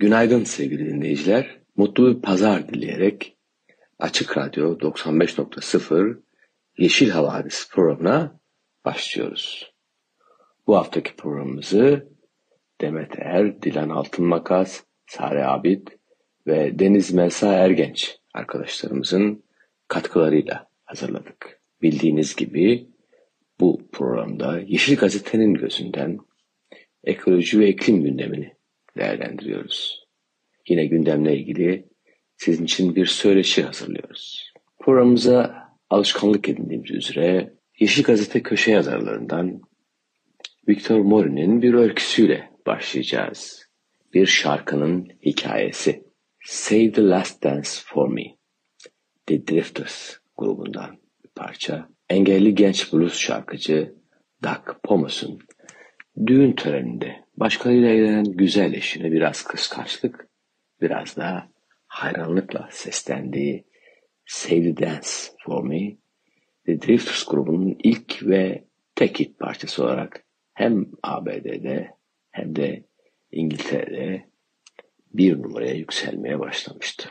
Günaydın sevgili dinleyiciler. Mutlu bir pazar dileyerek Açık Radyo 95.0 Yeşil Havadis programına başlıyoruz. Bu haftaki programımızı Demet Er, Dilan Altınmakas, Sare Abid ve Deniz Melsa Ergenç arkadaşlarımızın katkılarıyla hazırladık. Bildiğiniz gibi bu programda Yeşil Gazete'nin gözünden ekoloji ve iklim gündemini değerlendiriyoruz. Yine gündemle ilgili sizin için bir söyleşi hazırlıyoruz. Programımıza alışkanlık edindiğimiz üzere Yeşil Gazete köşe yazarlarından Victor Mori'nin bir öyküsüyle başlayacağız. Bir şarkının hikayesi. Save the Last Dance for Me. The Drifters grubundan bir parça. Engelli genç blues şarkıcı Doug Pomos'un düğün töreninde başkalarıyla eğlenen güzel eşine biraz kıskançlık, biraz da hayranlıkla seslendiği the Dance for Me, The Drifters grubunun ilk ve tek hit parçası olarak hem ABD'de hem de İngiltere'de bir numaraya yükselmeye başlamıştı.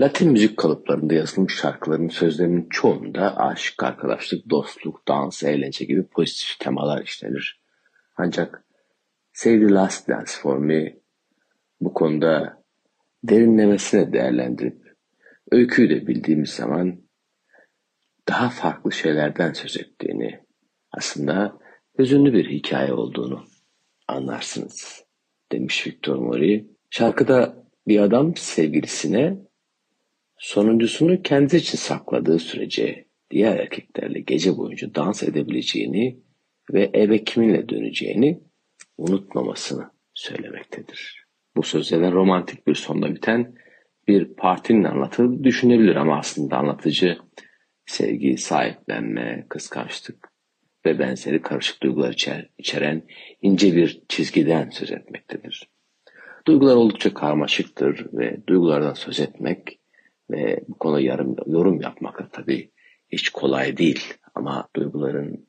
Latin müzik kalıplarında yazılmış şarkıların sözlerinin çoğunda aşk, arkadaşlık, dostluk, dans, eğlence gibi pozitif temalar işlenir. Ancak Save the Last Dance for Me bu konuda derinlemesine değerlendirip öyküyü de bildiğimiz zaman daha farklı şeylerden söz ettiğini, aslında hüzünlü bir hikaye olduğunu anlarsınız demiş Victor Mori. Şarkıda bir adam sevgilisine sonuncusunu kendisi için sakladığı sürece diğer erkeklerle gece boyunca dans edebileceğini ve eve kiminle döneceğini unutmamasını söylemektedir. Bu sözlerden romantik bir sonda biten bir partinin anlatıldığı düşünebilir ama aslında anlatıcı sevgi, sahiplenme, kıskançlık ve benzeri karışık duygular içer, içeren ince bir çizgiden söz etmektedir. Duygular oldukça karmaşıktır ve duygulardan söz etmek ve bu konuda yarım, yorum yapmak da tabii hiç kolay değil. Ama duyguların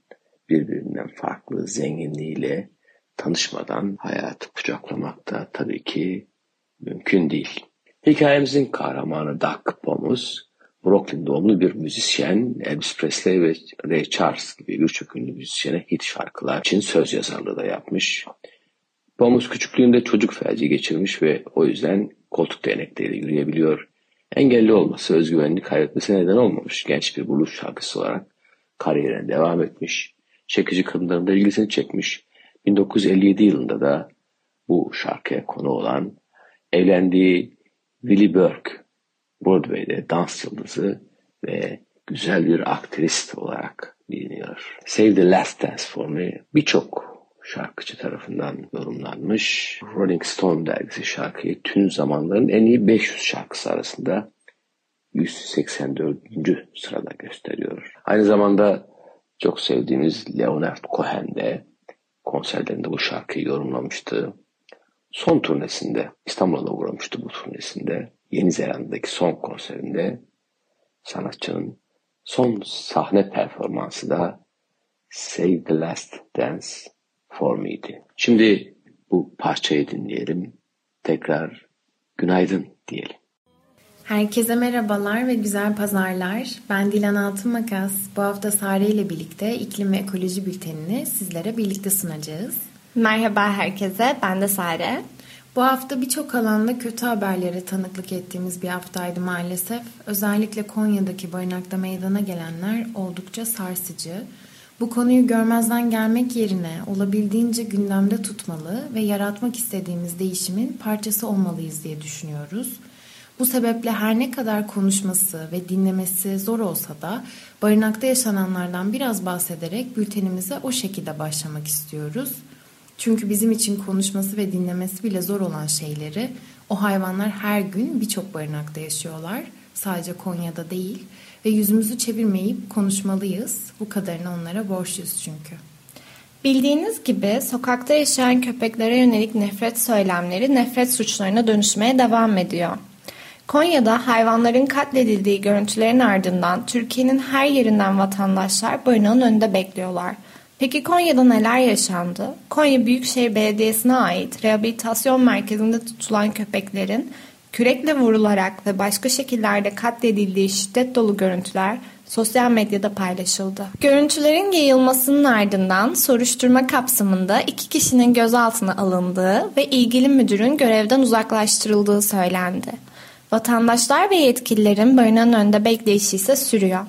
birbirinden farklı zenginliğiyle tanışmadan hayatı kucaklamak da tabii ki mümkün değil. Hikayemizin kahramanı Doug Pomus, Brooklyn doğumlu bir müzisyen, Elvis Presley ve Ray Charles gibi birçok ünlü müzisyene hit şarkılar için söz yazarlığı da yapmış. Pomus küçüklüğünde çocuk felci geçirmiş ve o yüzden koltuk değnekleriyle yürüyebiliyor. Engelli olması özgüvenini kaybetmesine neden olmamış genç bir blues şarkısı olarak kariyerine devam etmiş. Çekici kadınların da ilgisini çekmiş. 1957 yılında da bu şarkıya konu olan evlendiği Willie Burke, Broadway'de dans yıldızı ve güzel bir aktrist olarak biliniyor. Save the Last Dance for Me birçok şarkıcı tarafından yorumlanmış. Rolling Stone dergisi şarkıyı tüm zamanların en iyi 500 şarkısı arasında 184. sırada gösteriyor. Aynı zamanda çok sevdiğimiz Leonard Cohen de konserlerinde bu şarkıyı yorumlamıştı. Son turnesinde İstanbul'a uğramıştı bu turnesinde. Yeni Zelanda'daki son konserinde sanatçının son sahne performansı da Save the Last Dance for Me'di. Şimdi bu parçayı dinleyelim. Tekrar günaydın diyelim. Herkese merhabalar ve güzel pazarlar. Ben Dilan Altınmakas. Bu hafta Sare ile birlikte iklim ve ekoloji bültenini sizlere birlikte sunacağız. Merhaba herkese, ben de Sare. Bu hafta birçok alanda kötü haberlere tanıklık ettiğimiz bir haftaydı maalesef. Özellikle Konya'daki barınakta meydana gelenler oldukça sarsıcı. Bu konuyu görmezden gelmek yerine olabildiğince gündemde tutmalı ve yaratmak istediğimiz değişimin parçası olmalıyız diye düşünüyoruz. Bu sebeple her ne kadar konuşması ve dinlemesi zor olsa da barınakta yaşananlardan biraz bahsederek bültenimize o şekilde başlamak istiyoruz. Çünkü bizim için konuşması ve dinlemesi bile zor olan şeyleri o hayvanlar her gün birçok barınakta yaşıyorlar. Sadece Konya'da değil ve yüzümüzü çevirmeyip konuşmalıyız. Bu kadarını onlara borçluyuz çünkü. Bildiğiniz gibi sokakta yaşayan köpeklere yönelik nefret söylemleri nefret suçlarına dönüşmeye devam ediyor. Konya'da hayvanların katledildiği görüntülerin ardından Türkiye'nin her yerinden vatandaşlar barınağın önünde bekliyorlar. Peki Konya'da neler yaşandı? Konya Büyükşehir Belediyesi'ne ait rehabilitasyon merkezinde tutulan köpeklerin kürekle vurularak ve başka şekillerde katledildiği şiddet dolu görüntüler sosyal medyada paylaşıldı. Görüntülerin yayılmasının ardından soruşturma kapsamında iki kişinin gözaltına alındığı ve ilgili müdürün görevden uzaklaştırıldığı söylendi. Vatandaşlar ve yetkililerin barınağın önünde bekleyişi ise sürüyor.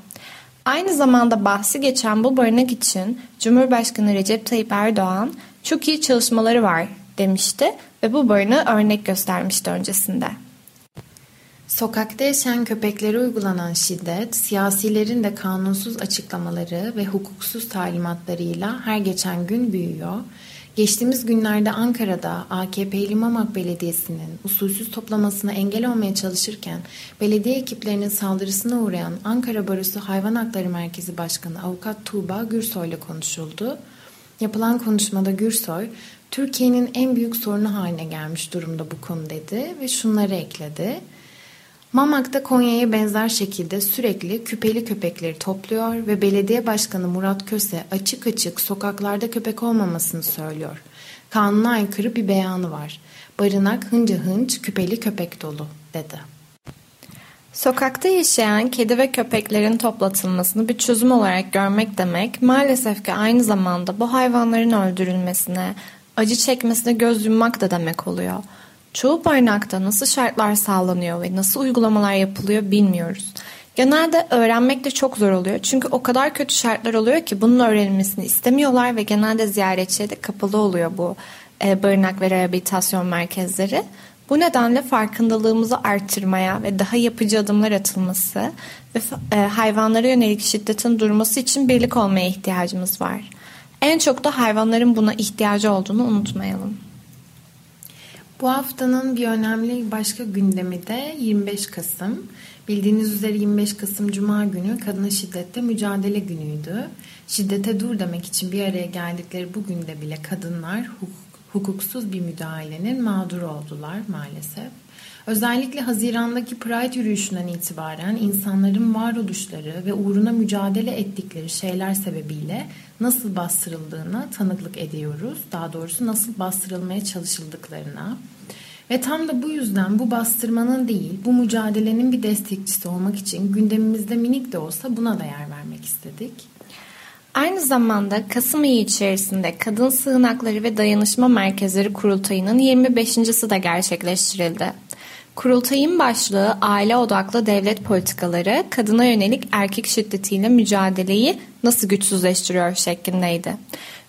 Aynı zamanda bahsi geçen bu barınak için Cumhurbaşkanı Recep Tayyip Erdoğan çok iyi çalışmaları var demişti ve bu barınağı örnek göstermişti öncesinde. Sokakta yaşayan köpeklere uygulanan şiddet, siyasilerin de kanunsuz açıklamaları ve hukuksuz talimatlarıyla her geçen gün büyüyor. Geçtiğimiz günlerde Ankara'da AKP'li Mamak Belediyesi'nin usulsüz toplamasına engel olmaya çalışırken belediye ekiplerinin saldırısına uğrayan Ankara Barosu Hayvan Hakları Merkezi Başkanı Avukat Tuğba Gürsoy ile konuşuldu. Yapılan konuşmada Gürsoy, Türkiye'nin en büyük sorunu haline gelmiş durumda bu konu dedi ve şunları ekledi. Mamak da Konya'ya benzer şekilde sürekli küpeli köpekleri topluyor ve belediye başkanı Murat Köse açık açık sokaklarda köpek olmamasını söylüyor. Kanuna aykırı bir beyanı var. Barınak hınca hınç küpeli köpek dolu dedi. Sokakta yaşayan kedi ve köpeklerin toplatılmasını bir çözüm olarak görmek demek maalesef ki aynı zamanda bu hayvanların öldürülmesine, acı çekmesine göz yummak da demek oluyor. Çoğu barınakta nasıl şartlar sağlanıyor ve nasıl uygulamalar yapılıyor bilmiyoruz. Genelde öğrenmek de çok zor oluyor. Çünkü o kadar kötü şartlar oluyor ki bunun öğrenilmesini istemiyorlar ve genelde ziyaretçiye de kapalı oluyor bu e, barınak ve rehabilitasyon merkezleri. Bu nedenle farkındalığımızı arttırmaya ve daha yapıcı adımlar atılması ve e, hayvanlara yönelik şiddetin durması için birlik olmaya ihtiyacımız var. En çok da hayvanların buna ihtiyacı olduğunu unutmayalım. Bu haftanın bir önemli başka gündemi de 25 Kasım. Bildiğiniz üzere 25 Kasım Cuma günü kadına şiddette mücadele günüydü. Şiddete dur demek için bir araya geldikleri bu günde bile kadınlar hukuksuz bir müdahalenin mağduru oldular maalesef. Özellikle Haziran'daki Pride yürüyüşünden itibaren insanların varoluşları ve uğruna mücadele ettikleri şeyler sebebiyle nasıl bastırıldığına tanıklık ediyoruz. Daha doğrusu nasıl bastırılmaya çalışıldıklarına. Ve tam da bu yüzden bu bastırmanın değil, bu mücadelenin bir destekçisi olmak için gündemimizde minik de olsa buna da yer vermek istedik. Aynı zamanda Kasım ayı içerisinde Kadın Sığınakları ve Dayanışma Merkezleri Kurultayı'nın 25.si de gerçekleştirildi. Kurultayın başlığı aile odaklı devlet politikaları kadına yönelik erkek şiddetiyle mücadeleyi nasıl güçsüzleştiriyor şeklindeydi.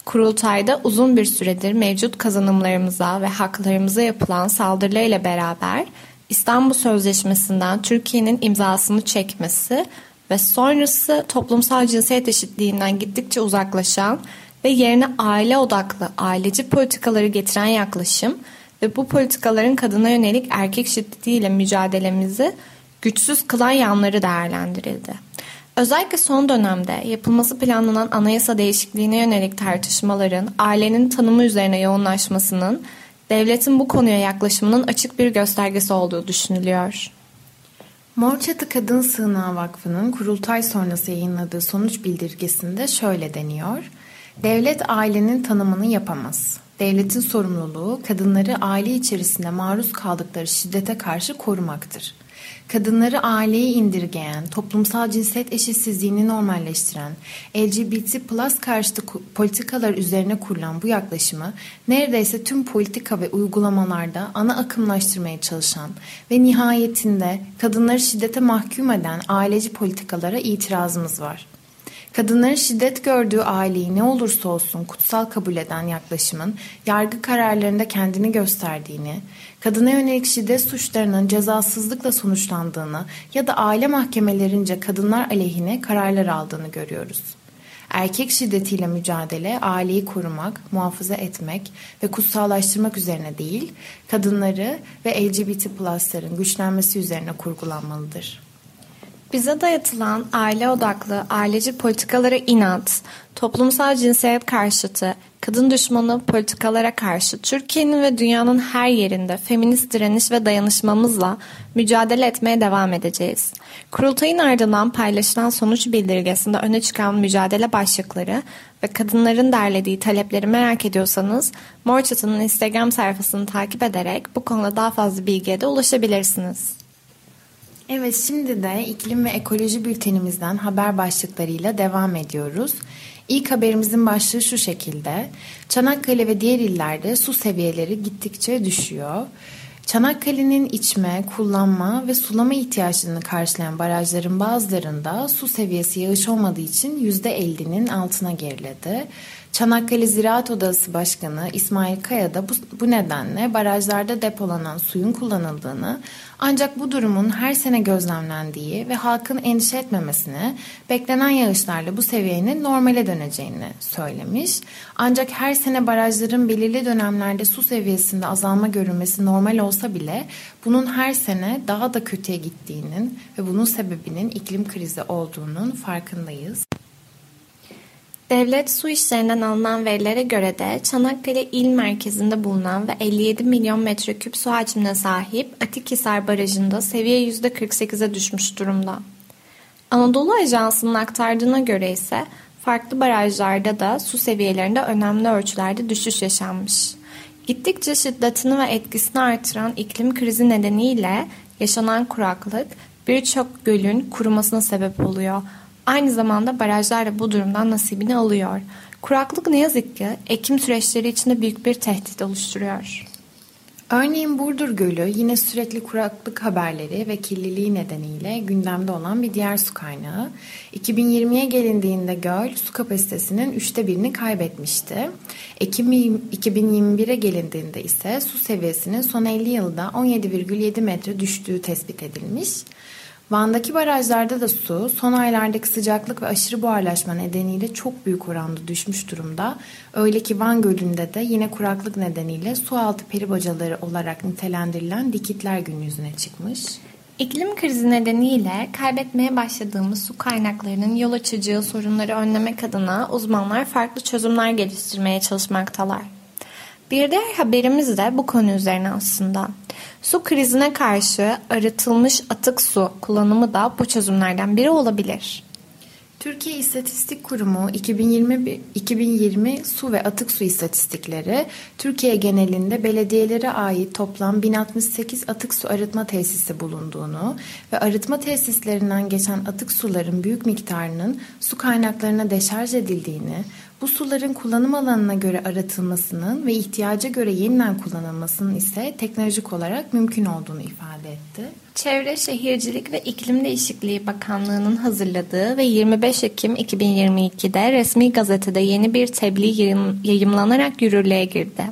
Kurultayda uzun bir süredir mevcut kazanımlarımıza ve haklarımıza yapılan saldırılarıyla beraber İstanbul Sözleşmesi'nden Türkiye'nin imzasını çekmesi ve sonrası toplumsal cinsiyet eşitliğinden gittikçe uzaklaşan ve yerine aile odaklı, aileci politikaları getiren yaklaşım ve bu politikaların kadına yönelik erkek şiddetiyle mücadelemizi güçsüz kılan yanları değerlendirildi. Özellikle son dönemde yapılması planlanan anayasa değişikliğine yönelik tartışmaların ailenin tanımı üzerine yoğunlaşmasının devletin bu konuya yaklaşımının açık bir göstergesi olduğu düşünülüyor. Mor Çatı Kadın Sığınağı Vakfı'nın kurultay sonrası yayınladığı sonuç bildirgesinde şöyle deniyor. Devlet ailenin tanımını yapamaz. Devletin sorumluluğu kadınları aile içerisinde maruz kaldıkları şiddete karşı korumaktır. Kadınları aileye indirgeyen, toplumsal cinsiyet eşitsizliğini normalleştiren, LGBT plus karşıtı politikalar üzerine kurulan bu yaklaşımı neredeyse tüm politika ve uygulamalarda ana akımlaştırmaya çalışan ve nihayetinde kadınları şiddete mahkum eden aileci politikalara itirazımız var. Kadınların şiddet gördüğü aileyi ne olursa olsun kutsal kabul eden yaklaşımın yargı kararlarında kendini gösterdiğini, kadına yönelik şiddet suçlarının cezasızlıkla sonuçlandığını ya da aile mahkemelerince kadınlar aleyhine kararlar aldığını görüyoruz. Erkek şiddetiyle mücadele aileyi korumak, muhafaza etmek ve kutsallaştırmak üzerine değil, kadınları ve LGBT plusların güçlenmesi üzerine kurgulanmalıdır. Bize dayatılan aile odaklı, aileci politikalara inat, toplumsal cinsiyet karşıtı, kadın düşmanı politikalara karşı Türkiye'nin ve dünyanın her yerinde feminist direniş ve dayanışmamızla mücadele etmeye devam edeceğiz. Kurultayın ardından paylaşılan sonuç bildirgesinde öne çıkan mücadele başlıkları ve kadınların derlediği talepleri merak ediyorsanız Mor Instagram sayfasını takip ederek bu konuda daha fazla bilgiye de ulaşabilirsiniz. Evet şimdi de iklim ve ekoloji bültenimizden haber başlıklarıyla devam ediyoruz. İlk haberimizin başlığı şu şekilde. Çanakkale ve diğer illerde su seviyeleri gittikçe düşüyor. Çanakkale'nin içme, kullanma ve sulama ihtiyaçlarını karşılayan barajların bazılarında su seviyesi yağış olmadığı için %50'nin altına geriledi. Çanakkale Ziraat Odası Başkanı İsmail Kaya da bu, bu nedenle barajlarda depolanan suyun kullanıldığını ancak bu durumun her sene gözlemlendiği ve halkın endişe etmemesini, beklenen yağışlarla bu seviyenin normale döneceğini söylemiş. Ancak her sene barajların belirli dönemlerde su seviyesinde azalma görülmesi normal olsa bile bunun her sene daha da kötüye gittiğinin ve bunun sebebinin iklim krizi olduğunun farkındayız. Devlet su işlerinden alınan verilere göre de Çanakkale il merkezinde bulunan ve 57 milyon metreküp su hacmine sahip Atikhisar Barajı'nda seviye %48'e düşmüş durumda. Anadolu Ajansı'nın aktardığına göre ise farklı barajlarda da su seviyelerinde önemli ölçülerde düşüş yaşanmış. Gittikçe şiddetini ve etkisini artıran iklim krizi nedeniyle yaşanan kuraklık birçok gölün kurumasına sebep oluyor. Aynı zamanda barajlar da bu durumdan nasibini alıyor. Kuraklık ne yazık ki ekim süreçleri içinde büyük bir tehdit oluşturuyor. Örneğin Burdur Gölü yine sürekli kuraklık haberleri ve kirliliği nedeniyle gündemde olan bir diğer su kaynağı. 2020'ye gelindiğinde göl su kapasitesinin üçte birini kaybetmişti. Ekim 2021'e gelindiğinde ise su seviyesinin son 50 yılda 17,7 metre düştüğü tespit edilmiş. Van'daki barajlarda da su son aylardaki sıcaklık ve aşırı buharlaşma nedeniyle çok büyük oranda düşmüş durumda. Öyle ki Van Gölü'nde de yine kuraklık nedeniyle su altı peri olarak nitelendirilen dikitler gün yüzüne çıkmış. İklim krizi nedeniyle kaybetmeye başladığımız su kaynaklarının yol açacağı sorunları önlemek adına uzmanlar farklı çözümler geliştirmeye çalışmaktalar. Bir diğer haberimiz de bu konu üzerine aslında. Su krizine karşı arıtılmış atık su kullanımı da bu çözümlerden biri olabilir. Türkiye İstatistik Kurumu 2020, 2020 su ve atık su istatistikleri Türkiye genelinde belediyelere ait toplam 1068 atık su arıtma tesisi bulunduğunu ve arıtma tesislerinden geçen atık suların büyük miktarının su kaynaklarına deşarj edildiğini, bu suların kullanım alanına göre aratılmasının ve ihtiyaca göre yeniden kullanılmasının ise teknolojik olarak mümkün olduğunu ifade etti. Çevre Şehircilik ve İklim Değişikliği Bakanlığı'nın hazırladığı ve 25 Ekim 2022'de resmi gazetede yeni bir tebliğ yayımlanarak yürürlüğe girdi.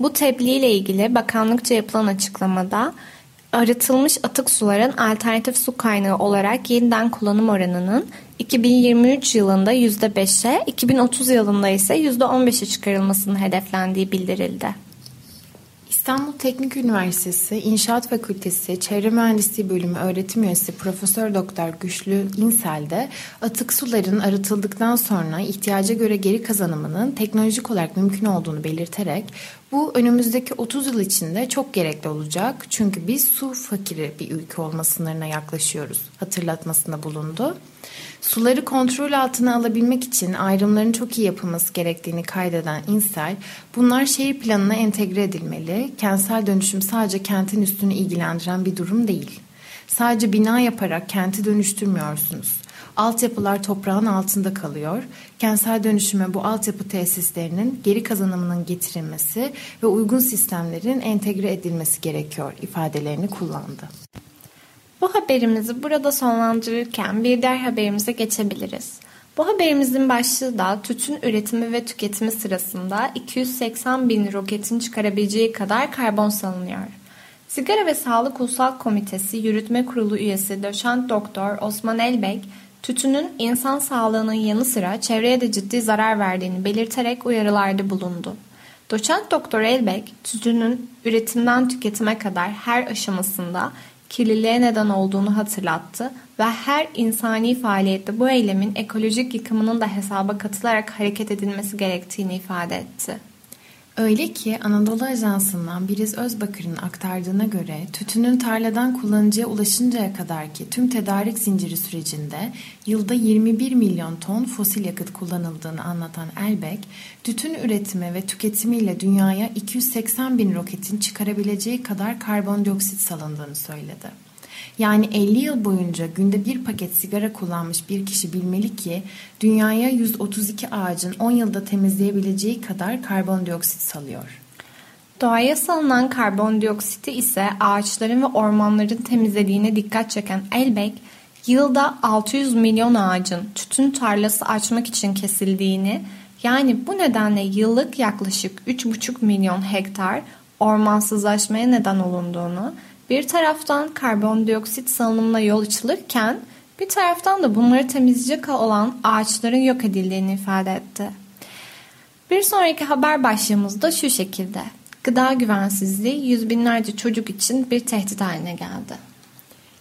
Bu tebliğ ile ilgili bakanlıkça yapılan açıklamada arıtılmış atık suların alternatif su kaynağı olarak yeniden kullanım oranının 2023 yılında %5'e, 2030 yılında ise %15'e çıkarılmasının hedeflendiği bildirildi. İstanbul Teknik Üniversitesi İnşaat Fakültesi Çevre Mühendisliği Bölümü öğretim üyesi Profesör Doktor Güçlü İnsel de atık suların arıtıldıktan sonra ihtiyaca göre geri kazanımının teknolojik olarak mümkün olduğunu belirterek bu önümüzdeki 30 yıl içinde çok gerekli olacak. Çünkü biz su fakiri bir ülke olma sınırına yaklaşıyoruz hatırlatmasında bulundu. Suları kontrol altına alabilmek için ayrımların çok iyi yapılması gerektiğini kaydeden İnsel, bunlar şehir planına entegre edilmeli, kentsel dönüşüm sadece kentin üstünü ilgilendiren bir durum değil. Sadece bina yaparak kenti dönüştürmüyorsunuz. Altyapılar toprağın altında kalıyor. Kentsel dönüşüme bu altyapı tesislerinin geri kazanımının getirilmesi ve uygun sistemlerin entegre edilmesi gerekiyor ifadelerini kullandı. Bu haberimizi burada sonlandırırken bir diğer haberimize geçebiliriz. Bu haberimizin başlığı da tütün üretimi ve tüketimi sırasında 280 bin roketin çıkarabileceği kadar karbon salınıyor. Sigara ve Sağlık Ulusal Komitesi Yürütme Kurulu üyesi Doçent Doktor Osman Elbek, tütünün insan sağlığının yanı sıra çevreye de ciddi zarar verdiğini belirterek uyarılarda bulundu. Doçent Doktor Elbek, tütünün üretimden tüketime kadar her aşamasında kirliliğe neden olduğunu hatırlattı ve her insani faaliyette bu eylemin ekolojik yıkımının da hesaba katılarak hareket edilmesi gerektiğini ifade etti. Öyle ki Anadolu Ajansı'ndan Biriz Özbakır'ın aktardığına göre tütünün tarladan kullanıcıya ulaşıncaya kadar ki tüm tedarik zinciri sürecinde yılda 21 milyon ton fosil yakıt kullanıldığını anlatan Elbek, tütün üretimi ve tüketimiyle dünyaya 280 bin roketin çıkarabileceği kadar karbondioksit salındığını söyledi. Yani 50 yıl boyunca günde bir paket sigara kullanmış bir kişi bilmeli ki dünyaya 132 ağacın 10 yılda temizleyebileceği kadar karbondioksit salıyor. Doğaya salınan karbondioksiti ise ağaçların ve ormanların temizlediğine dikkat çeken Elbek, yılda 600 milyon ağacın tütün tarlası açmak için kesildiğini, yani bu nedenle yıllık yaklaşık 3,5 milyon hektar ormansızlaşmaya neden olunduğunu bir taraftan karbondioksit salınımına yol açılırken bir taraftan da bunları temizleyecek olan ağaçların yok edildiğini ifade etti. Bir sonraki haber başlığımız da şu şekilde. Gıda güvensizliği yüz binlerce çocuk için bir tehdit haline geldi.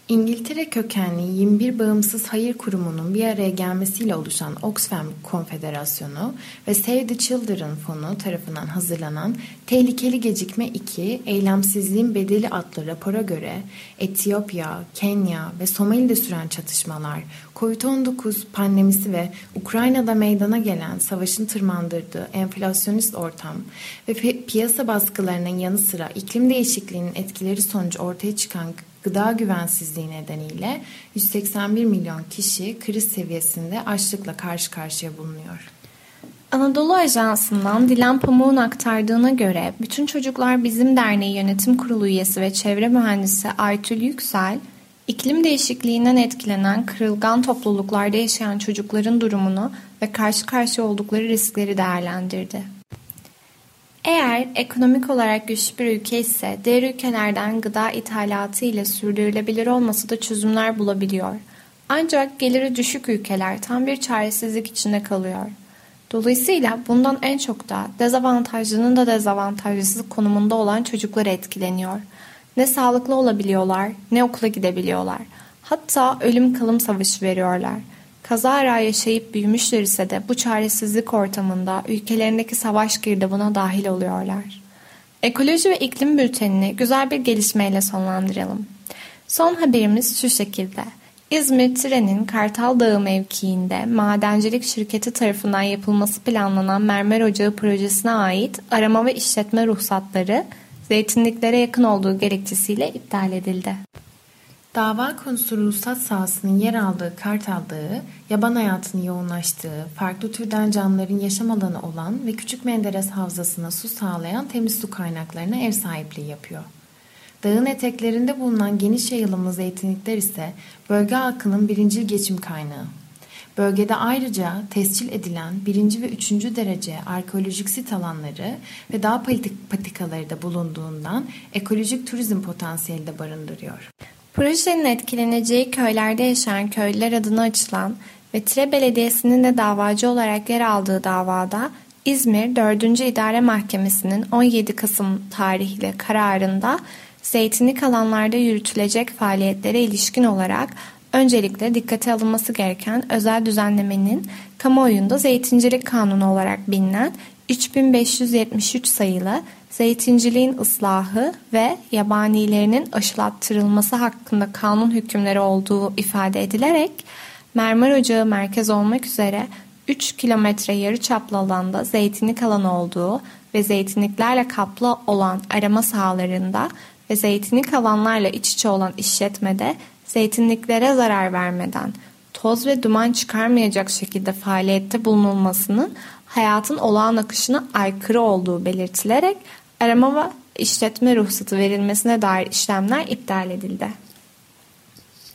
İngiltere kökenli 21 bağımsız hayır kurumunun bir araya gelmesiyle oluşan Oxfam Konfederasyonu ve Save the Children Fonu tarafından hazırlanan Tehlikeli Gecikme 2 Eylemsizliğin Bedeli adlı rapora göre Etiyopya, Kenya ve Somali'de süren çatışmalar, Covid-19 pandemisi ve Ukrayna'da meydana gelen savaşın tırmandırdığı enflasyonist ortam ve piyasa baskılarının yanı sıra iklim değişikliğinin etkileri sonucu ortaya çıkan gıda güvensizliği nedeniyle 181 milyon kişi kriz seviyesinde açlıkla karşı karşıya bulunuyor. Anadolu Ajansı'ndan Dilan Pamuk'un aktardığına göre Bütün Çocuklar Bizim Derneği Yönetim Kurulu üyesi ve çevre mühendisi Aytül Yüksel, iklim değişikliğinden etkilenen kırılgan topluluklarda yaşayan çocukların durumunu ve karşı karşıya oldukları riskleri değerlendirdi. Eğer ekonomik olarak güçlü bir ülke ise diğer ülkelerden gıda ithalatı ile sürdürülebilir olması da çözümler bulabiliyor. Ancak geliri düşük ülkeler tam bir çaresizlik içinde kalıyor. Dolayısıyla bundan en çok da dezavantajlının da dezavantajlısı konumunda olan çocuklar etkileniyor. Ne sağlıklı olabiliyorlar ne okula gidebiliyorlar. Hatta ölüm kalım savaşı veriyorlar. Kazara yaşayıp büyümüşler ise de bu çaresizlik ortamında ülkelerindeki savaş girdabına dahil oluyorlar. Ekoloji ve iklim bültenini güzel bir gelişmeyle sonlandıralım. Son haberimiz şu şekilde. İzmir Trenin Kartal Dağı mevkiinde madencilik şirketi tarafından yapılması planlanan mermer ocağı projesine ait arama ve işletme ruhsatları zeytinliklere yakın olduğu gerekçesiyle iptal edildi. Dava konusu ruhsat sahasının yer aldığı Kartal Dağı, yaban hayatının yoğunlaştığı, farklı türden canlıların yaşam alanı olan ve Küçük Menderes Havzası'na su sağlayan temiz su kaynaklarına ev sahipliği yapıyor. Dağın eteklerinde bulunan geniş yayılımlı zeytinlikler ise bölge halkının birinci geçim kaynağı. Bölgede ayrıca tescil edilen birinci ve üçüncü derece arkeolojik sit alanları ve dağ patikaları da bulunduğundan ekolojik turizm potansiyeli de barındırıyor. Projenin etkileneceği köylerde yaşayan köylüler adına açılan ve Tire Belediyesi'nin de davacı olarak yer aldığı davada İzmir 4. İdare Mahkemesi'nin 17 Kasım tarihli kararında zeytinlik alanlarda yürütülecek faaliyetlere ilişkin olarak öncelikle dikkate alınması gereken özel düzenlemenin kamuoyunda zeytincilik kanunu olarak bilinen 3573 sayılı zeytinciliğin ıslahı ve yabanilerinin aşılattırılması hakkında kanun hükümleri olduğu ifade edilerek mermer ocağı merkez olmak üzere 3 kilometre yarı çaplı alanda zeytinlik alanı olduğu ve zeytinliklerle kaplı olan arama sahalarında ve zeytinlik alanlarla iç içe olan işletmede zeytinliklere zarar vermeden toz ve duman çıkarmayacak şekilde faaliyette bulunulmasının hayatın olağan akışına aykırı olduğu belirtilerek arama ve işletme ruhsatı verilmesine dair işlemler iptal edildi.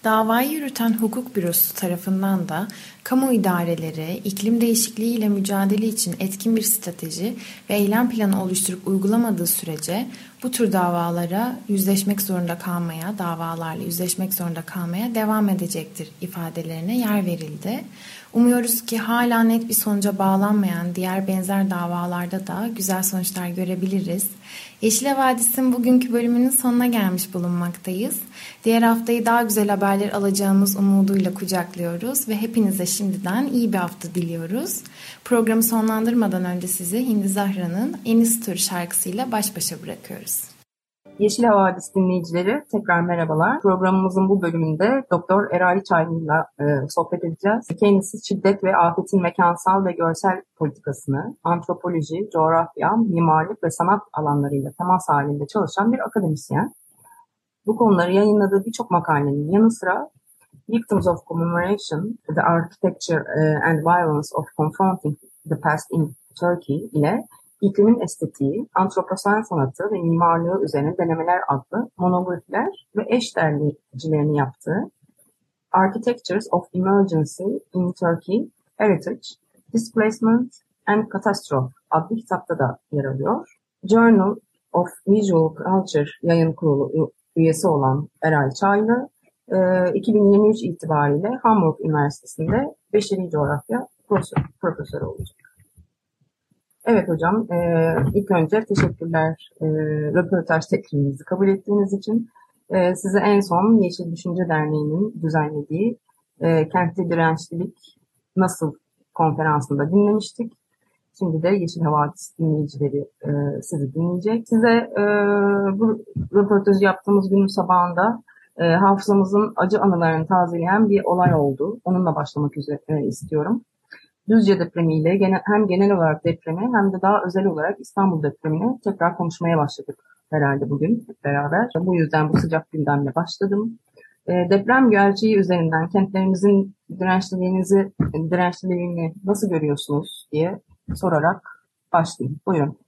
Davayı yürüten hukuk bürosu tarafından da kamu idareleri iklim değişikliği ile mücadele için etkin bir strateji ve eylem planı oluşturup uygulamadığı sürece bu tür davalara yüzleşmek zorunda kalmaya, davalarla yüzleşmek zorunda kalmaya devam edecektir ifadelerine yer verildi. Umuyoruz ki hala net bir sonuca bağlanmayan diğer benzer davalarda da güzel sonuçlar görebiliriz. Yeşil Vadisi'nin bugünkü bölümünün sonuna gelmiş bulunmaktayız. Diğer haftayı daha güzel haberler alacağımız umuduyla kucaklıyoruz ve hepinize şimdiden iyi bir hafta diliyoruz. Programı sonlandırmadan önce sizi Hindi Zahra'nın Enis Tur şarkısıyla baş başa bırakıyoruz. Yeşil Havadis dinleyicileri tekrar merhabalar. Programımızın bu bölümünde Doktor Erali Çaylı'yla e, sohbet edeceğiz. Kendisi şiddet ve afetin mekansal ve görsel politikasını antropoloji, coğrafya, mimarlık ve sanat alanlarıyla temas halinde çalışan bir akademisyen. Bu konuları yayınladığı birçok makalenin yanı sıra Victims of Commemoration, The Architecture e, and Violence of Confronting the Past in Turkey ile İklimin Estetiği, Antroposen Sanatı ve Mimarlığı Üzerine Denemeler adlı monografiler ve eş derleyicilerini yaptığı Architectures of Emergency in Turkey, Heritage, Displacement and Catastrophe adlı kitapta da yer alıyor. Journal of Visual Culture yayın kurulu üyesi olan Eray Çaylı, 2023 itibariyle Hamburg Üniversitesi'nde Beşeri Coğrafya profesörü olacak. Evet hocam, e, ilk önce teşekkürler e, röportaj teklifimizi kabul ettiğiniz için. E, size en son Yeşil Düşünce Derneği'nin düzenlediği e, Kentli Dirençlilik Nasıl konferansında dinlemiştik. Şimdi de Yeşil Havadis dinleyicileri e, sizi dinleyecek. Size e, bu röportajı yaptığımız günün sabahında e, hafızamızın acı anılarını tazeleyen bir olay oldu. Onunla başlamak üzere e, istiyorum. Düzce depremiyle hem genel olarak depremi hem de daha özel olarak İstanbul depremini tekrar konuşmaya başladık herhalde bugün beraber. Bu yüzden bu sıcak gündemle başladım. E, deprem gerçeği üzerinden kentlerimizin dirençliliğinizi, dirençliliğini nasıl görüyorsunuz diye sorarak başlayayım. Buyurun.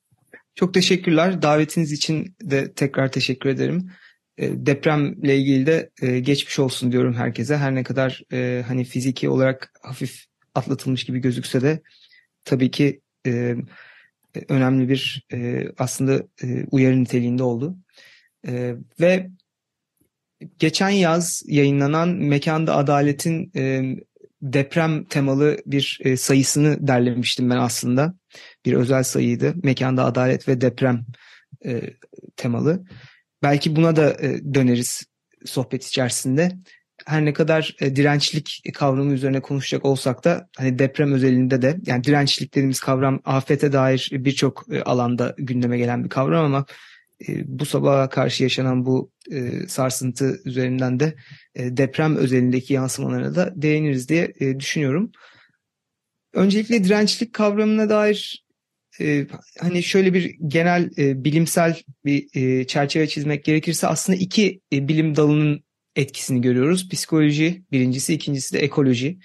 Çok teşekkürler. Davetiniz için de tekrar teşekkür ederim. E, depremle ilgili de e, geçmiş olsun diyorum herkese. Her ne kadar e, hani fiziki olarak hafif atlatılmış gibi gözükse de tabii ki e, önemli bir e, aslında e, uyarı niteliğinde oldu. E, ve geçen yaz yayınlanan Mekanda Adalet'in e, deprem temalı bir e, sayısını derlemiştim ben aslında. Bir özel sayıydı. Mekanda Adalet ve Deprem e, temalı. Belki buna da e, döneriz sohbet içerisinde her ne kadar e, dirençlik kavramı üzerine konuşacak olsak da hani deprem özelinde de yani dirençlik dediğimiz kavram afete dair birçok e, alanda gündeme gelen bir kavram ama e, bu sabaha karşı yaşanan bu sarsıntı üzerinden de deprem özelindeki yansımalarına da değiniriz diye düşünüyorum. Öncelikle dirençlik kavramına dair hani şöyle bir genel bilimsel bir çerçeve çizmek gerekirse aslında iki bilim dalının etkisini görüyoruz. Psikoloji birincisi, ikincisi de ekoloji.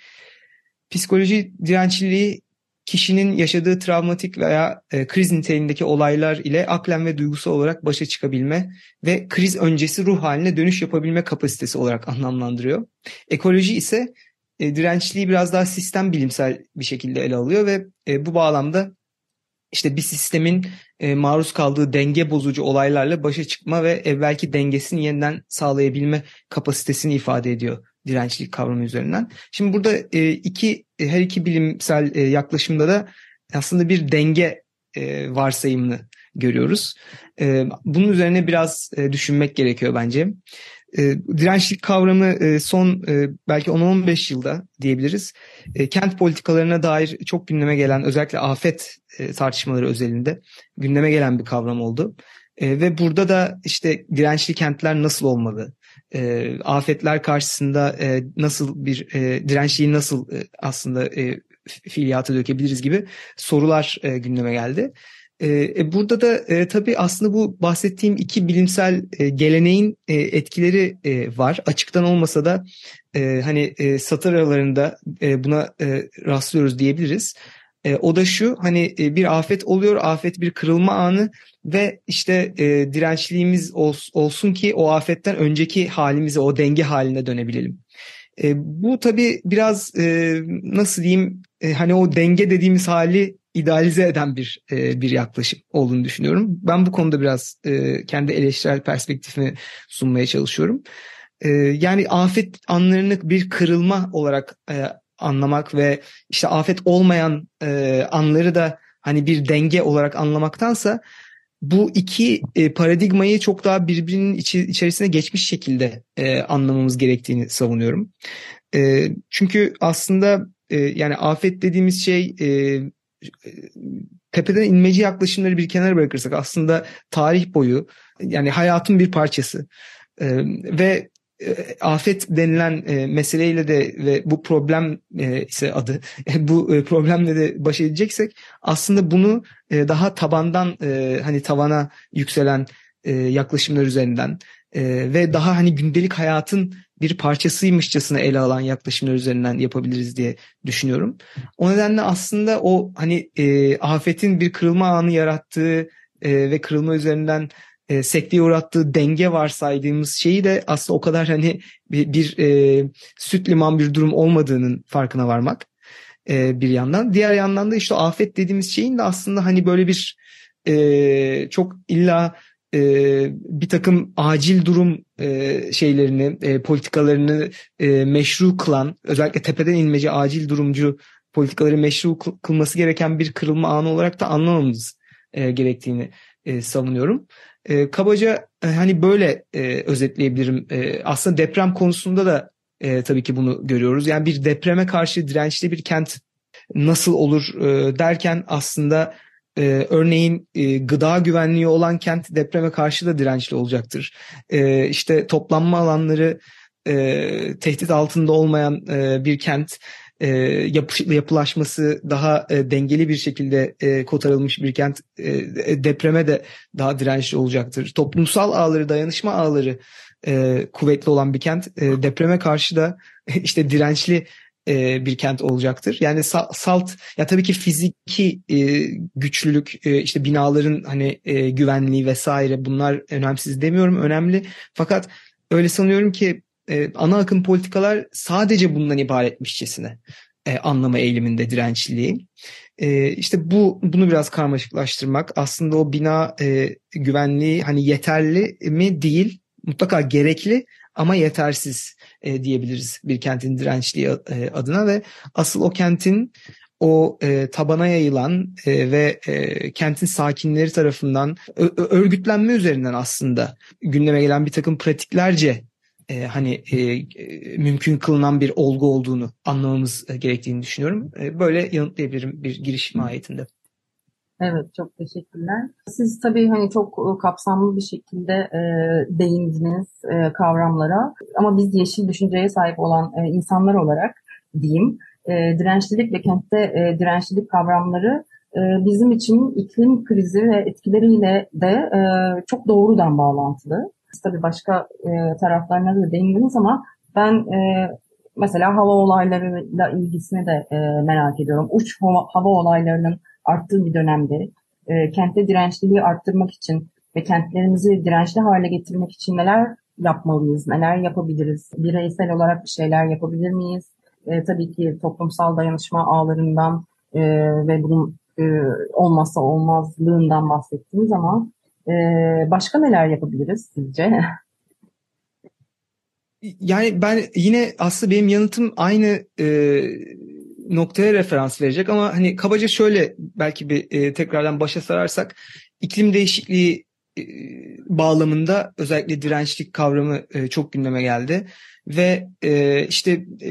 Psikoloji dirençliliği kişinin yaşadığı travmatik veya e, kriz niteliğindeki olaylar ile aklen ve duygusal olarak başa çıkabilme ve kriz öncesi ruh haline dönüş yapabilme kapasitesi olarak anlamlandırıyor. Ekoloji ise e, dirençliliği biraz daha sistem bilimsel bir şekilde ele alıyor ve e, bu bağlamda işte bir sistemin e, maruz kaldığı denge bozucu olaylarla başa çıkma ve evvelki dengesini yeniden sağlayabilme kapasitesini ifade ediyor dirençlik kavramı üzerinden. Şimdi burada e, iki e, her iki bilimsel yaklaşımda da aslında bir denge varsayımını görüyoruz. Bunun üzerine biraz düşünmek gerekiyor bence. E, dirençlik kavramı e, son e, belki 10-15 yılda diyebiliriz. E, kent politikalarına dair çok gündeme gelen özellikle afet e, tartışmaları özelinde gündeme gelen bir kavram oldu. E, ve burada da işte dirençli kentler nasıl olmalı? E, afetler karşısında e, nasıl bir e, dirençliği nasıl e, aslında e, fiiliyata dökebiliriz gibi sorular e, gündeme geldi. E, e, burada da e, tabii aslında bu bahsettiğim iki bilimsel e, geleneğin e, etkileri e, var. Açıktan olmasa da e, hani e, satır aralarında e, buna e, rastlıyoruz diyebiliriz. E, o da şu hani e, bir afet oluyor, afet bir kırılma anı ve işte e, dirençliğimiz ol, olsun ki o afetten önceki halimize, o denge haline dönebilelim. E, bu tabii biraz e, nasıl diyeyim e, hani o denge dediğimiz hali idealize eden bir e, bir yaklaşım olduğunu düşünüyorum. Ben bu konuda biraz e, kendi eleştirel perspektifimi sunmaya çalışıyorum. E, yani afet anlarını bir kırılma olarak e, anlamak ve işte afet olmayan e, anları da hani bir denge olarak anlamaktansa bu iki e, paradigmayı çok daha birbirinin içi, içerisine geçmiş şekilde e, anlamamız gerektiğini savunuyorum. E, çünkü aslında e, yani afet dediğimiz şey e, tepeden inmeci yaklaşımları bir kenara bırakırsak aslında tarih boyu yani hayatın bir parçası. E, ve e, afet denilen e, meseleyle de ve bu problem e, ise adı bu e, problemle de baş edeceksek aslında bunu e, daha tabandan e, hani tavana yükselen e, yaklaşımlar üzerinden e, ve daha hani gündelik hayatın bir parçasıymışçasına ele alan yaklaşımlar üzerinden yapabiliriz diye düşünüyorum. O nedenle aslında o hani e, afetin bir kırılma anı yarattığı e, ve kırılma üzerinden e, sekteye uğrattığı denge varsaydığımız şeyi de aslında o kadar hani bir, bir e, süt liman bir durum olmadığının farkına varmak e, bir yandan. Diğer yandan da işte afet dediğimiz şeyin de aslında hani böyle bir e, çok illa e, bir takım acil durum e, şeylerini, e, politikalarını e, meşru kılan, özellikle tepeden inmeci acil durumcu politikaları meşru kılması gereken bir kırılma anı olarak da anlamamız e, gerektiğini e, savunuyorum. E, kabaca e, hani böyle e, özetleyebilirim. E, aslında deprem konusunda da e, tabii ki bunu görüyoruz. Yani bir depreme karşı dirençli bir kent nasıl olur e, derken aslında e, örneğin e, gıda güvenliği olan kent depreme karşı da dirençli olacaktır. E, işte toplanma alanları e, tehdit altında olmayan e, bir kent e, yapı, yapılaşması daha e, dengeli bir şekilde e, kotarılmış bir kent e, depreme de daha dirençli olacaktır. Toplumsal ağları, dayanışma ağları e, kuvvetli olan bir kent e, depreme karşı da işte dirençli e, bir kent olacaktır. Yani sa- salt ya tabii ki fiziki e, güçlülük e, işte binaların hani e, güvenliği vesaire bunlar önemsiz demiyorum önemli. Fakat öyle sanıyorum ki e, ana akım politikalar sadece bundan ibaretmişçesine e, anlama eğiliminde dirençliliği. E, işte bu bunu biraz karmaşıklaştırmak aslında o bina e, güvenliği hani yeterli mi değil mutlaka gerekli ama yetersiz e, diyebiliriz bir kentin dirençliği e, adına ve asıl o kentin o e, tabana yayılan e, ve e, kentin sakinleri tarafından örgütlenme üzerinden aslında gündeme gelen bir takım pratiklerce e, hani e, e, mümkün kılınan bir olgu olduğunu anlamamız e, gerektiğini düşünüyorum. E, böyle yanıtlayabilirim bir giriş mahiyetinde. Evet çok teşekkürler. Siz tabii hani çok kapsamlı bir şekilde e, değindiniz e, kavramlara ama biz yeşil düşünceye sahip olan e, insanlar olarak diyeyim e, dirençlilik ve kentte e, dirençlilik kavramları e, bizim için iklim krizi ve etkileriyle de e, çok doğrudan bağlantılı. Siz tabii başka e, taraflarına da değindiniz ama ben e, mesela hava olaylarıyla ilgisini de e, merak ediyorum. Uç hava, hava olaylarının arttığı bir dönemde e, kentte dirençliliği arttırmak için ve kentlerimizi dirençli hale getirmek için neler yapmalıyız, neler yapabiliriz? Bireysel olarak bir şeyler yapabilir miyiz? E, tabii ki toplumsal dayanışma ağlarından e, ve bunun e, olmazsa olmazlığından bahsettiğimiz ama e, başka neler yapabiliriz sizce? Yani ben yine aslında benim yanıtım aynı e, noktaya referans verecek ama hani kabaca şöyle belki bir e, tekrardan başa sararsak iklim değişikliği e, bağlamında özellikle dirençlik kavramı e, çok gündeme geldi ve e, işte e,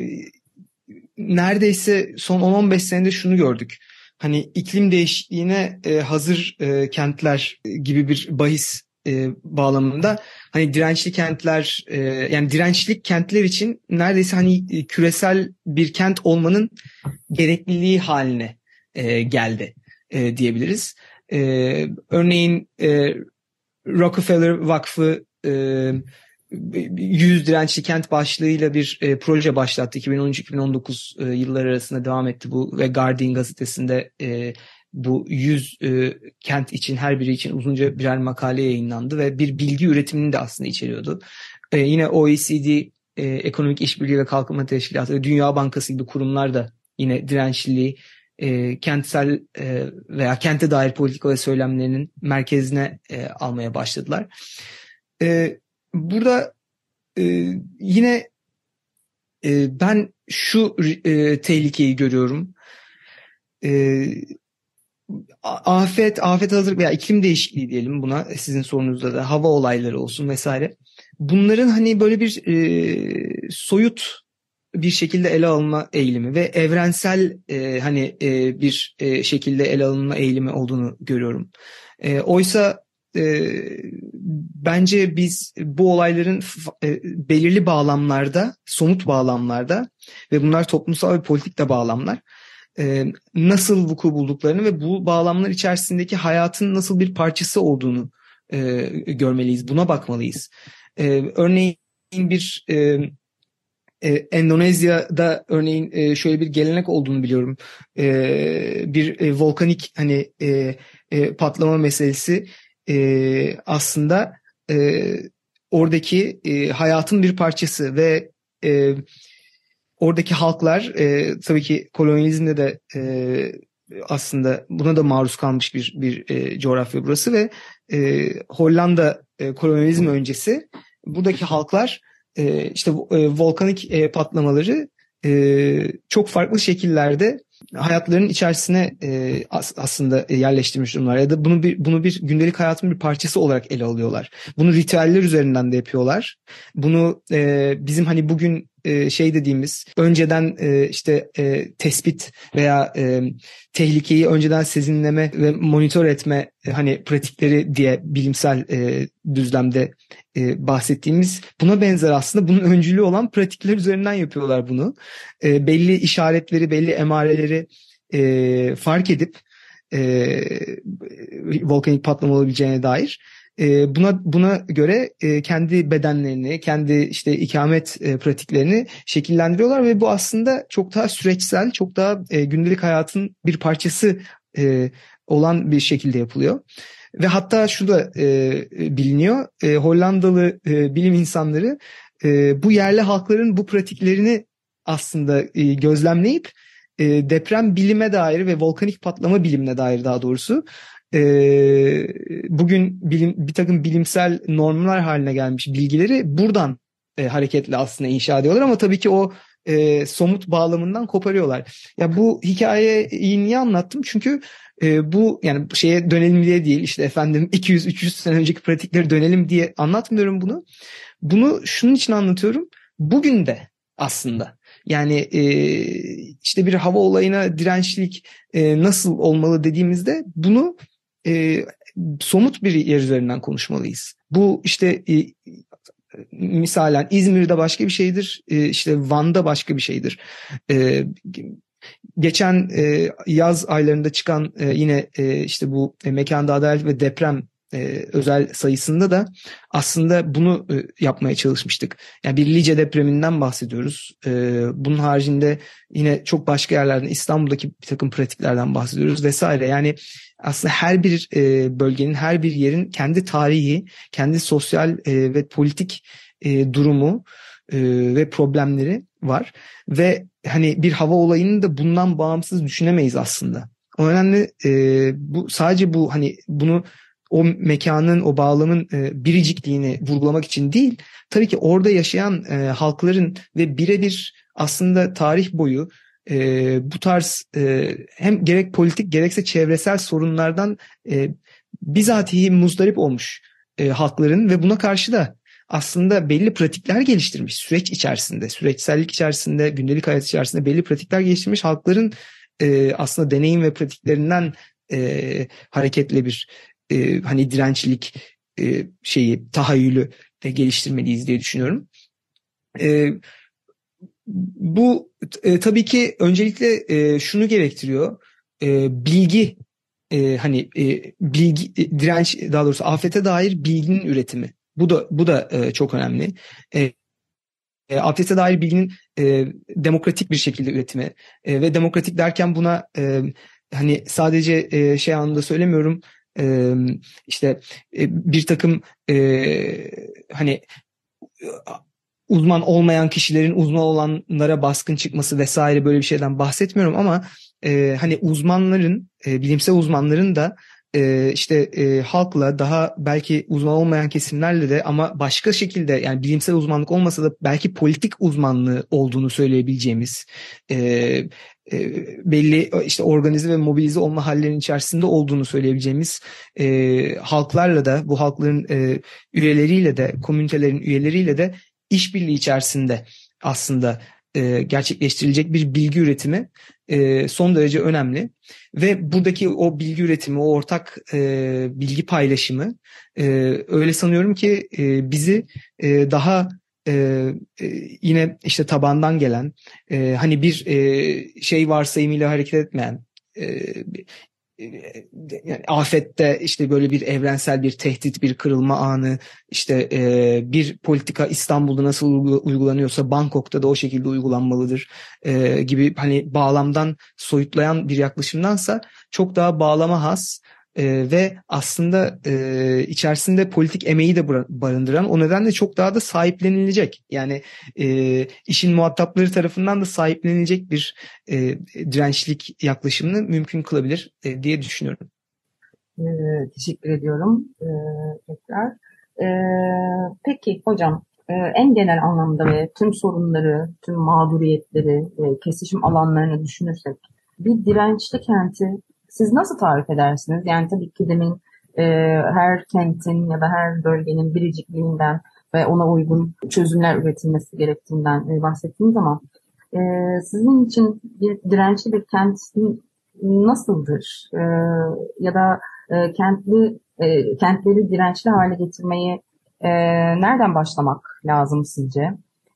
neredeyse son 10-15 senede şunu gördük. Hani iklim değişikliğine e, hazır e, kentler gibi bir bahis e, bağlamında hani dirençli kentler e, yani dirençlik kentler için neredeyse hani e, küresel bir kent olmanın gerekliliği haline e, geldi e, diyebiliriz. E, örneğin e, Rockefeller Vakfı e, yüz dirençli kent başlığıyla bir e, proje başlattı. 2013-2019 e, yılları arasında devam etti bu ve Guardian gazetesinde e, bu 100 e, kent için her biri için uzunca birer makale yayınlandı ve bir bilgi üretimini de aslında içeriyordu. E, yine OECD e, Ekonomik İşbirliği ve Kalkınma Teşkilatı ve Dünya Bankası gibi kurumlar da yine dirençliliği e, kentsel e, veya kente dair politika ve söylemlerinin merkezine e, almaya başladılar. E, burada e, yine e, ben şu e, tehlikeyi görüyorum. E, afet, afet hazırlık veya iklim değişikliği diyelim buna sizin sorunuzda da hava olayları olsun vesaire. Bunların hani böyle bir e, soyut bir şekilde ele alınma eğilimi ve evrensel e, hani e, bir e, şekilde ele alınma eğilimi olduğunu görüyorum. E, oysa e, bence biz bu olayların e, belirli bağlamlarda, somut bağlamlarda ve bunlar toplumsal ve politik de bağlamlar e, nasıl vuku bulduklarını ve bu bağlamlar içerisindeki hayatın nasıl bir parçası olduğunu e, görmeliyiz. Buna bakmalıyız. E, örneğin bir Endonezya'da örneğin şöyle bir gelenek olduğunu biliyorum. Bir volkanik hani patlama meselesi aslında oradaki hayatın bir parçası ve e, oradaki halklar e, tabii ki kolonyalizmde de e, aslında buna da maruz kalmış bir bir e, coğrafya burası ve e, Hollanda e, kolonyalizm öncesi buradaki halklar e, işte e, volkanik e, patlamaları e, çok farklı şekillerde hayatlarının içerisine e, as, aslında yerleştirmiş durumlar ya da bunu bir bunu bir gündelik hayatın bir parçası olarak ele alıyorlar. Bunu ritüeller üzerinden de yapıyorlar. Bunu e, bizim hani bugün e, şey dediğimiz önceden e, işte e, tespit veya tehlikeyi önceden sezinleme ve monitör etme hani pratikleri diye bilimsel düzlemde bahsettiğimiz buna benzer aslında bunun öncülüğü olan pratikler üzerinden yapıyorlar bunu. Belli işaretleri, belli emareleri fark edip volkanik patlama olabileceğine dair e, buna buna göre e, kendi bedenlerini, kendi işte ikamet e, pratiklerini şekillendiriyorlar ve bu aslında çok daha süreçsel, çok daha e, gündelik hayatın bir parçası e, olan bir şekilde yapılıyor. Ve hatta şu da e, biliniyor, e, Hollandalı e, bilim insanları e, bu yerli halkların bu pratiklerini aslında e, gözlemleyip e, deprem bilime dair ve volkanik patlama bilimine dair daha doğrusu e, bugün bilim, bir takım bilimsel normlar haline gelmiş bilgileri buradan e, hareketle aslında inşa ediyorlar ama tabii ki o e, somut bağlamından koparıyorlar. Ya bu hikayeyi niye anlattım? Çünkü e, bu yani şeye dönelim diye değil işte efendim 200-300 sene önceki pratikleri dönelim diye anlatmıyorum bunu. Bunu şunun için anlatıyorum. Bugün de aslında yani e, işte bir hava olayına dirençlik e, nasıl olmalı dediğimizde bunu e, somut bir yer üzerinden konuşmalıyız. Bu işte e, misalen İzmir'de başka bir şeydir, e, işte Van'da başka bir şeydir. E, geçen e, yaz aylarında çıkan e, yine e, işte bu e, mekanda adalet ve deprem e, özel sayısında da aslında bunu e, yapmaya çalışmıştık. Yani bir Lice depreminden bahsediyoruz. E, bunun haricinde yine çok başka yerlerden İstanbul'daki bir takım pratiklerden bahsediyoruz vesaire. Yani aslında her bir e, bölgenin, her bir yerin kendi tarihi, kendi sosyal e, ve politik e, durumu e, ve problemleri var. Ve hani bir hava olayını da bundan bağımsız düşünemeyiz aslında. O nedenle e, bu sadece bu hani bunu o mekanın, o bağlamın e, biricikliğini vurgulamak için değil, tabii ki orada yaşayan e, halkların ve birebir aslında tarih boyu e, bu tarz e, hem gerek politik gerekse çevresel sorunlardan e, bizatihi muzdarip olmuş e, halkların ve buna karşı da aslında belli pratikler geliştirmiş süreç içerisinde, süreçsellik içerisinde, gündelik hayat içerisinde belli pratikler geliştirmiş halkların e, aslında deneyim ve pratiklerinden e, hareketle bir e, hani dirençlik e, şeyi tahayyülü de geliştirmeliyiz diye düşünüyorum. E, bu e, tabii ki öncelikle e, şunu gerektiriyor. E, bilgi e, hani e, bilgi e, direnç daha doğrusu afete dair bilginin üretimi Bu da bu da e, çok önemli. E, e, abdeste dair bilginin e, demokratik bir şekilde üretimi e, ve demokratik derken buna e, hani sadece e, şey anlamda söylemiyorum e, işte e, bir takım e, hani uzman olmayan kişilerin uzman olanlara baskın çıkması vesaire böyle bir şeyden bahsetmiyorum ama e, hani uzmanların e, bilimsel uzmanların da e, işte e, halkla daha belki uzman olmayan kesimlerle de ama başka şekilde yani bilimsel uzmanlık olmasa da belki politik uzmanlığı olduğunu söyleyebileceğimiz e, e, belli işte organize ve mobilize olma hallerinin içerisinde olduğunu söyleyebileceğimiz e, halklarla da bu halkların e, üyeleriyle de komünitelerin üyeleriyle de işbirliği içerisinde aslında e, gerçekleştirilecek bir bilgi üretimi e, son derece önemli. Ve buradaki o bilgi üretimi, o ortak e, bilgi paylaşımı e, öyle sanıyorum ki e, bizi e, daha e, e, yine işte tabandan gelen e, hani bir e, şey varsayımıyla hareket etmeyen e, yani afette işte böyle bir evrensel bir tehdit, bir kırılma anı, işte e, bir politika İstanbul'da nasıl uygulanıyorsa Bangkok'ta da o şekilde uygulanmalıdır e, gibi hani bağlamdan soyutlayan bir yaklaşımdansa çok daha bağlama has e, ve aslında e, içerisinde politik emeği de barındıran o nedenle çok daha da sahiplenilecek. Yani e, işin muhatapları tarafından da sahiplenilecek bir e, dirençlik yaklaşımını mümkün kılabilir e, diye düşünüyorum. E, teşekkür ediyorum e, tekrar. E, peki hocam e, en genel anlamda ve tüm sorunları, tüm mağduriyetleri, kesişim alanlarını düşünürsek bir dirençli kenti siz nasıl tarif edersiniz? Yani tabii ki demin e, her kentin ya da her bölgenin biricikliğinden ve ona uygun çözümler üretilmesi gerektiğinden e, bahsettiğiniz ama e, sizin için bir dirençli bir kent nasıldır? E, ya da e, kentli e, kentleri dirençli hale getirmeyi e, nereden başlamak lazım sizce?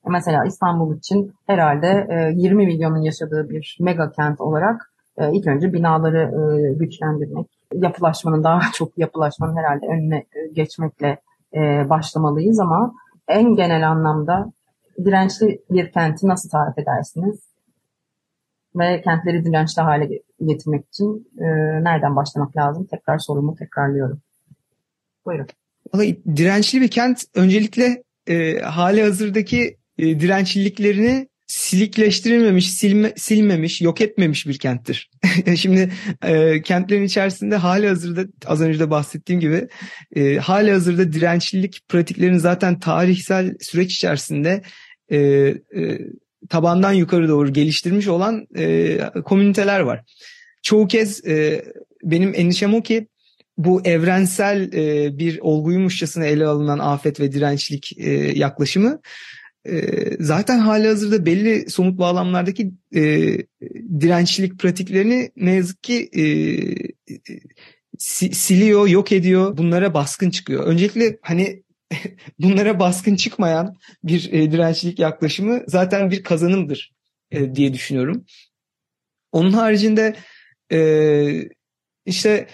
Mesela İstanbul için herhalde e, 20 milyonun yaşadığı bir mega kent olarak e, ilk önce binaları e, güçlendirmek, yapılaşmanın daha çok yapılaşmanın herhalde önüne e, geçmekle başlamalıyız ama en genel anlamda dirençli bir kenti nasıl tarif edersiniz? Ve kentleri dirençli hale getirmek için nereden başlamak lazım? Tekrar sorumu tekrarlıyorum. Buyurun. Vallahi dirençli bir kent öncelikle e, hali hazırdaki e, dirençliliklerini silikleştirilmemiş, silme, silmemiş, yok etmemiş bir kenttir. Şimdi e, kentlerin içerisinde hali hazırda az önce de bahsettiğim gibi e, hali hazırda dirençlilik pratiklerini zaten tarihsel süreç içerisinde e, e, tabandan yukarı doğru geliştirmiş olan e, komüniteler var. Çoğu kez e, benim endişem o ki bu evrensel e, bir olguymuşçasına ele alınan afet ve dirençlik e, yaklaşımı ee, zaten hali hazırda belli somut bağlamlardaki e, dirençlilik pratiklerini ne yazık ki e, si, siliyor, yok ediyor, bunlara baskın çıkıyor. Öncelikle hani bunlara baskın çıkmayan bir e, dirençlilik yaklaşımı zaten bir kazanımdır e, diye düşünüyorum. Onun haricinde e, işte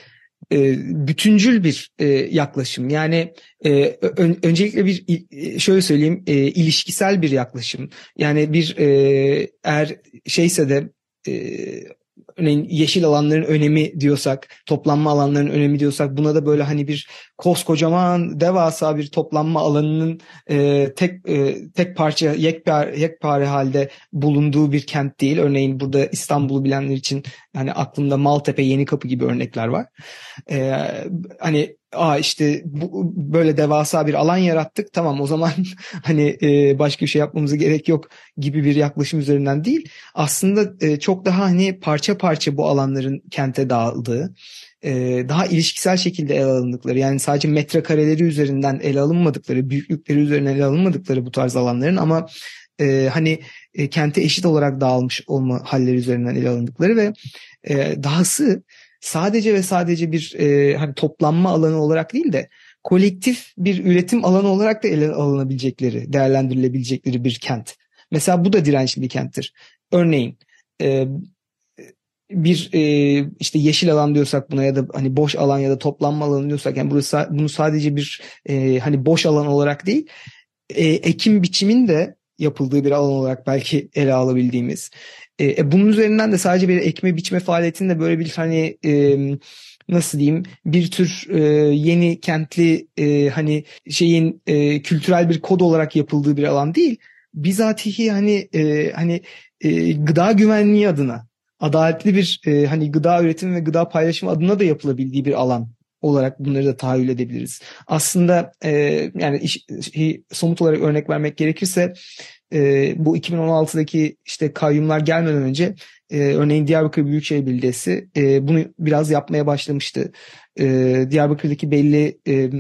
e, bütüncül bir e, yaklaşım. Yani e, ön, öncelikle bir şöyle söyleyeyim e, ilişkisel bir yaklaşım. Yani bir e, eğer şeyse de e, örneğin yeşil alanların önemi diyorsak, toplanma alanlarının önemi diyorsak buna da böyle hani bir koskocaman devasa bir toplanma alanının e, tek e, tek parça yekpare, yekpare halde bulunduğu bir kent değil. Örneğin burada İstanbul'u bilenler için hani aklımda Maltepe, Yeni Kapı gibi örnekler var. E, hani aa işte bu, böyle devasa bir alan yarattık tamam o zaman hani e, başka bir şey yapmamıza gerek yok gibi bir yaklaşım üzerinden değil. Aslında e, çok daha hani parça parça bu alanların kente dağıldığı e, daha ilişkisel şekilde ele alındıkları yani sadece metrekareleri üzerinden ele alınmadıkları büyüklükleri üzerinden ele alınmadıkları bu tarz alanların ama e, hani e, kente eşit olarak dağılmış olma halleri üzerinden ele alındıkları ve e, dahası sadece ve sadece bir e, hani toplanma alanı olarak değil de kolektif bir üretim alanı olarak da ele alınabilecekleri, değerlendirilebilecekleri bir kent. Mesela bu da dirençli bir kenttir. Örneğin e, bir e, işte yeşil alan diyorsak buna ya da hani boş alan ya da toplanma alanı diyorsak yani burası bunu sadece bir e, hani boş alan olarak değil e, ekim biçimin de yapıldığı bir alan olarak belki ele alabildiğimiz. E, e, bunun üzerinden de sadece bir ekme biçme faaliyetinde böyle bir hani e, nasıl diyeyim bir tür e, yeni kentli e, hani şeyin e, kültürel bir kod olarak yapıldığı bir alan değil. Bizatihi hani e, hani e, gıda güvenliği adına adaletli bir e, hani gıda üretimi ve gıda paylaşımı adına da yapılabildiği bir alan olarak bunları da tahayyül edebiliriz. Aslında e, yani iş, somut olarak örnek vermek gerekirse e, bu 2016'daki işte kayyumlar gelmeden önce e, örneğin Diyarbakır Büyükşehir Belediyesi e, bunu biraz yapmaya başlamıştı. E, Diyarbakır'daki belli e,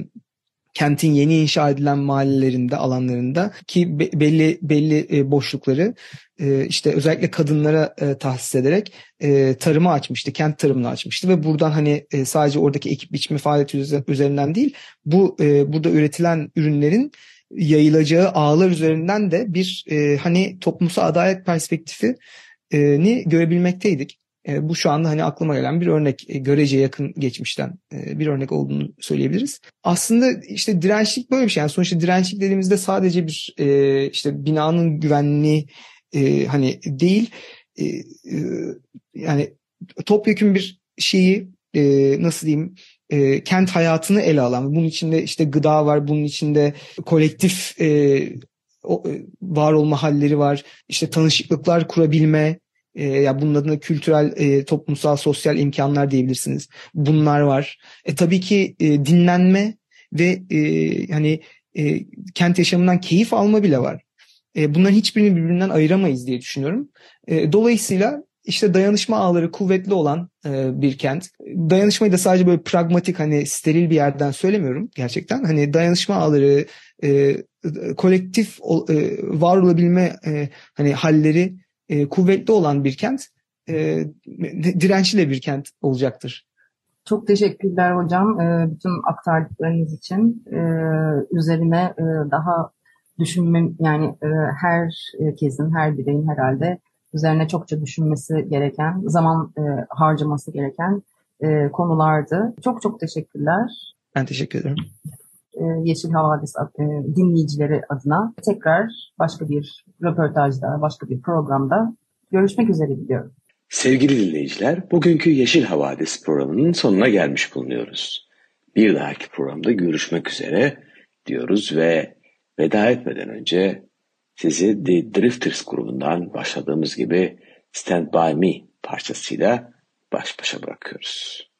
kentin yeni inşa edilen mahallelerinde, alanlarında ki be, belli belli e, boşlukları e, işte özellikle kadınlara e, tahsis ederek e, tarımı açmıştı, kent tarımını açmıştı ve buradan hani e, sadece oradaki ekip biçme faaliyeti üzerinden değil, bu e, burada üretilen ürünlerin yayılacağı ağlar üzerinden de bir e, hani toplumsal adalet perspektifi ni görebilmekteydik. E, bu şu anda hani aklıma gelen bir örnek, e, görece yakın geçmişten e, bir örnek olduğunu söyleyebiliriz. Aslında işte dirençlik böyle bir şey. Yani sonuçta dirençlik dediğimizde sadece bir işte binanın güvenliği hani değil, yani topyekun bir şeyi nasıl diyeyim e, kent hayatını ele alan, bunun içinde işte gıda var, bunun içinde kolektif e, o, e, var olma halleri var, işte tanışıklıklar kurabilme, e, ya bunun adına kültürel, e, toplumsal, sosyal imkanlar diyebilirsiniz. Bunlar var. E, tabii ki e, dinlenme ve e, hani e, kent yaşamından keyif alma bile var. E, bunların hiçbirini birbirinden ayıramayız diye düşünüyorum. E, dolayısıyla işte dayanışma ağları kuvvetli olan e, bir kent. Dayanışmayı da sadece böyle pragmatik hani steril bir yerden söylemiyorum gerçekten. Hani dayanışma ağları, e, kolektif e, var olabilme e, hani halleri e, kuvvetli olan bir kent, e, dirençli bir kent olacaktır. Çok teşekkürler hocam e, bütün aktardıklarınız için. E, üzerine e, daha düşünme yani e, herkesin, her bireyin herhalde üzerine çokça düşünmesi gereken, zaman e, harcaması gereken e, konulardı. Çok çok teşekkürler. Ben teşekkür ederim. E, Yeşil Havadis e, dinleyicileri adına tekrar başka bir röportajda, başka bir programda görüşmek üzere diliyorum. Sevgili dinleyiciler, bugünkü Yeşil Havadis programının sonuna gelmiş bulunuyoruz. Bir dahaki programda görüşmek üzere diyoruz ve veda etmeden önce sizi The Drifters grubundan başladığımız gibi Stand By Me parçasıyla baş başa bırakıyoruz.